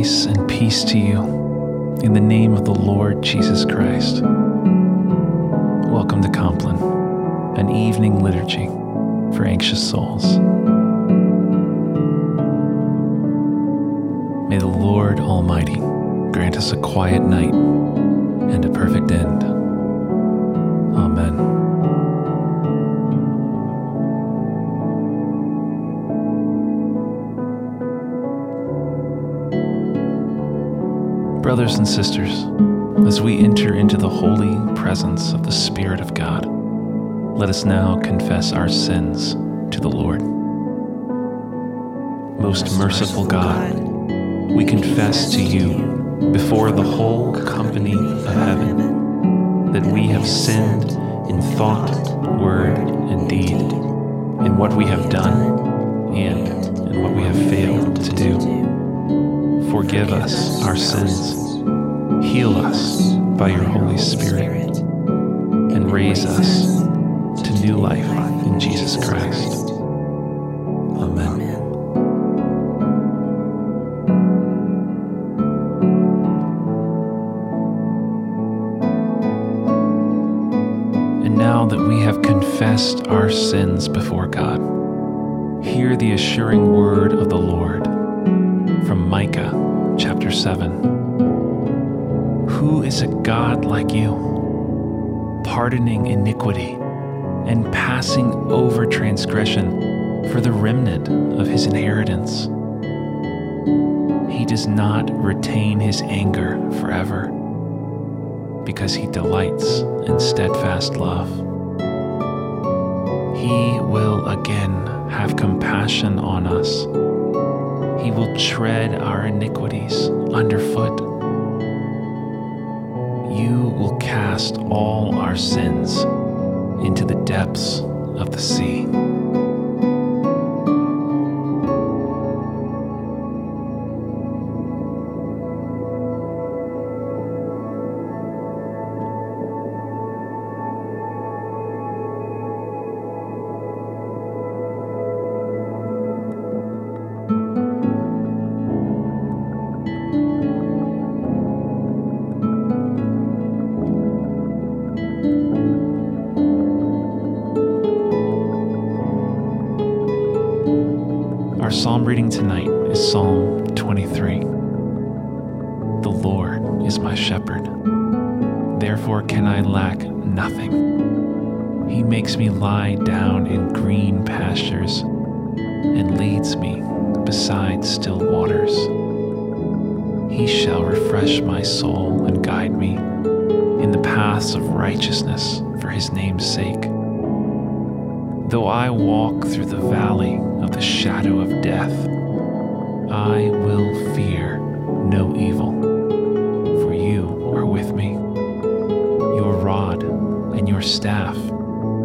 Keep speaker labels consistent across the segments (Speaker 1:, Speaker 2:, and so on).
Speaker 1: Grace and peace to you in the name of the Lord Jesus Christ. Welcome to Compline, an evening liturgy for anxious souls. May the Lord Almighty grant us a quiet night and a perfect end. Amen. Brothers and sisters, as we enter into the holy presence of the Spirit of God, let us now confess our sins to the Lord. Most merciful God, we confess to you before the whole company of heaven that we have sinned in thought, word, and deed, in what we have done and in what we have failed to do. Forgive us our sins, heal us by your Holy Spirit, and raise us to new life in Jesus Christ. Amen. And now that we have confessed our sins before God, hear the assuring word of the Lord from Micah chapter 7. Who is a God like you, pardoning iniquity and passing over transgression for the remnant of his inheritance? He does not retain his anger forever because he delights in steadfast love. He will again have compassion on us. He will tread our iniquities underfoot. You will cast all our sins into the depths of the sea. Tonight is Psalm 23. The Lord is my shepherd, therefore can I lack nothing. He makes me lie down in green pastures and leads me beside still waters. He shall refresh my soul and guide me in the paths of righteousness for his name's sake. Though I walk through the valley of the shadow of death, I will fear no evil, for you are with me. Your rod and your staff,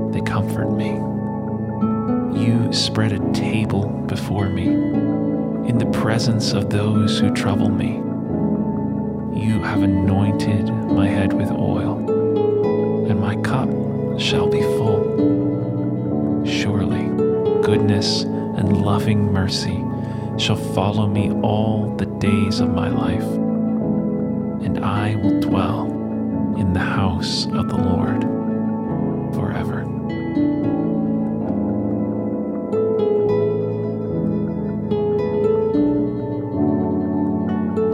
Speaker 1: they comfort me. You spread a table before me in the presence of those who trouble me. You have anointed my head with oil, and my cup shall be full. Surely goodness and loving mercy shall follow me all the days of my life, and I will dwell in the house of the Lord forever.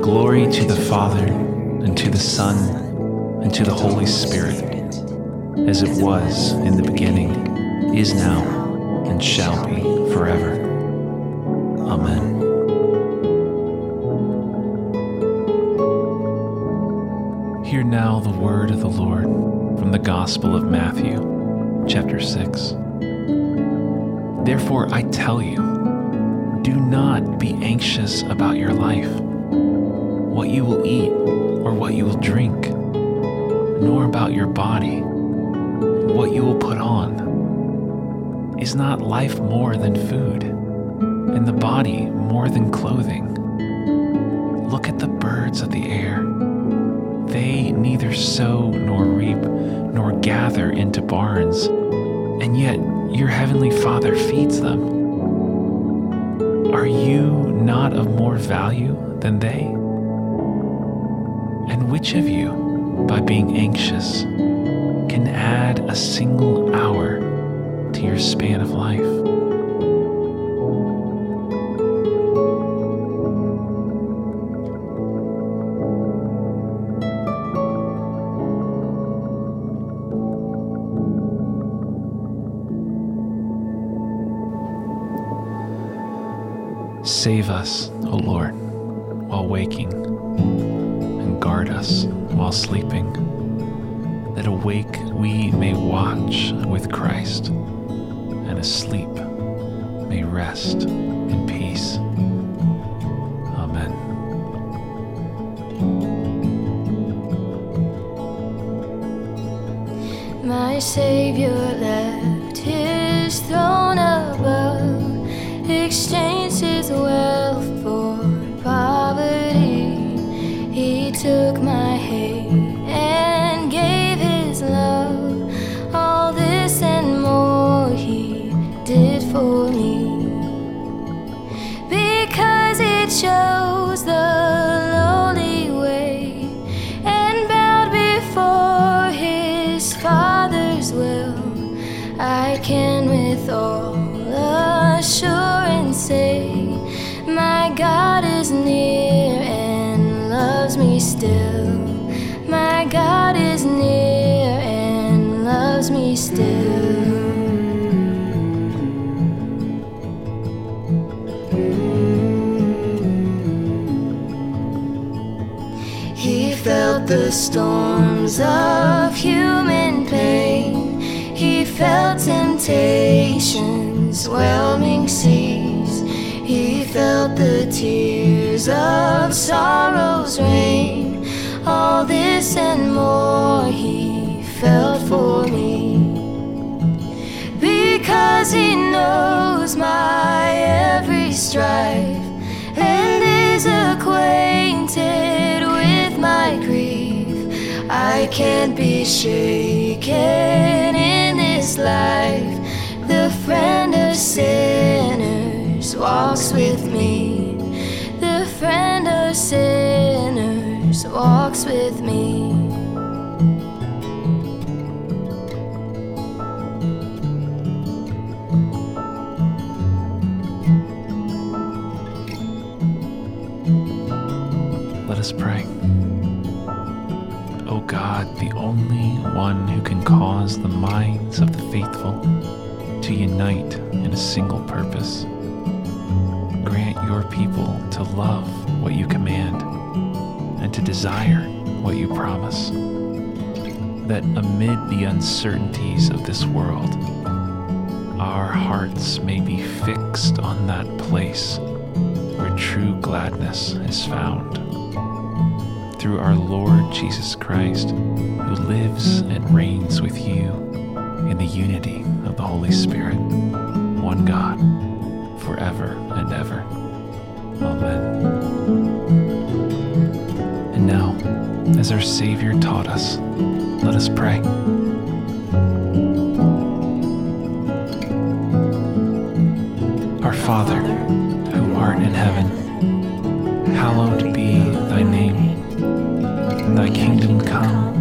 Speaker 1: Glory to the Father, and to the Son, and to the Holy Spirit, as it was in the beginning, is now, and shall be forever. Amen. Hear now the word of the Lord from the Gospel of Matthew, chapter 6. Therefore, I tell you, do not be anxious about your life, what you will eat or what you will drink, nor about your body, what you will put on. Is not life more than food, and the body more than clothing? Look at the birds of the air. They neither sow nor reap nor gather into barns, and yet your heavenly Father feeds them. Are you not of more value than they? And which of you, by being anxious, can add a single hour to your span of life? Save us, O Lord, while waking, and guard us while sleeping, that awake we may watch with Christ, and asleep may rest in peace. Amen.
Speaker 2: My Savior the storms of human pain. He felt temptation's whelming seas. He felt the tears of sorrow's rain. All this and more he felt for me. Because he knows my every strife can't be shaken in this life. The friend of sinners walks with me. The friend of sinners walks with me.
Speaker 1: Cause the minds of the faithful to unite in a single purpose, grant your people to love what you command and to desire what you promise, that amid the uncertainties of this world, our hearts may be fixed on that place where true gladness is found. Through our Lord Jesus Christ, who lives and reigns with you in the unity of the Holy Spirit, one God, forever and ever. Amen. And now, as our Savior taught us, let us pray. Our Father, who art in heaven, hallowed be thy name. Thy kingdom come,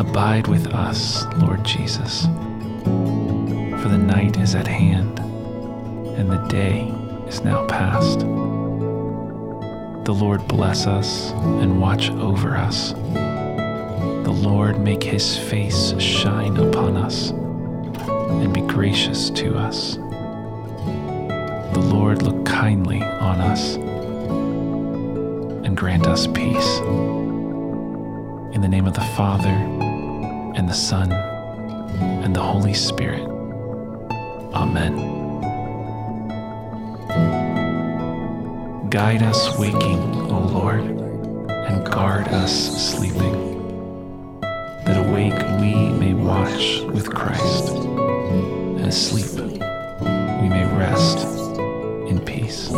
Speaker 1: Abide with us, Lord Jesus, for the night is at hand, and the day is now past. The Lord bless us and watch over us. The Lord make his face shine upon us and be gracious to us. The Lord look kindly on us and grant us peace. In the name of the Father, and the Son, and the Holy Spirit. Amen. Guide us waking, O Lord, and guard us sleeping, that awake we may watch with Christ, and asleep we may rest in peace.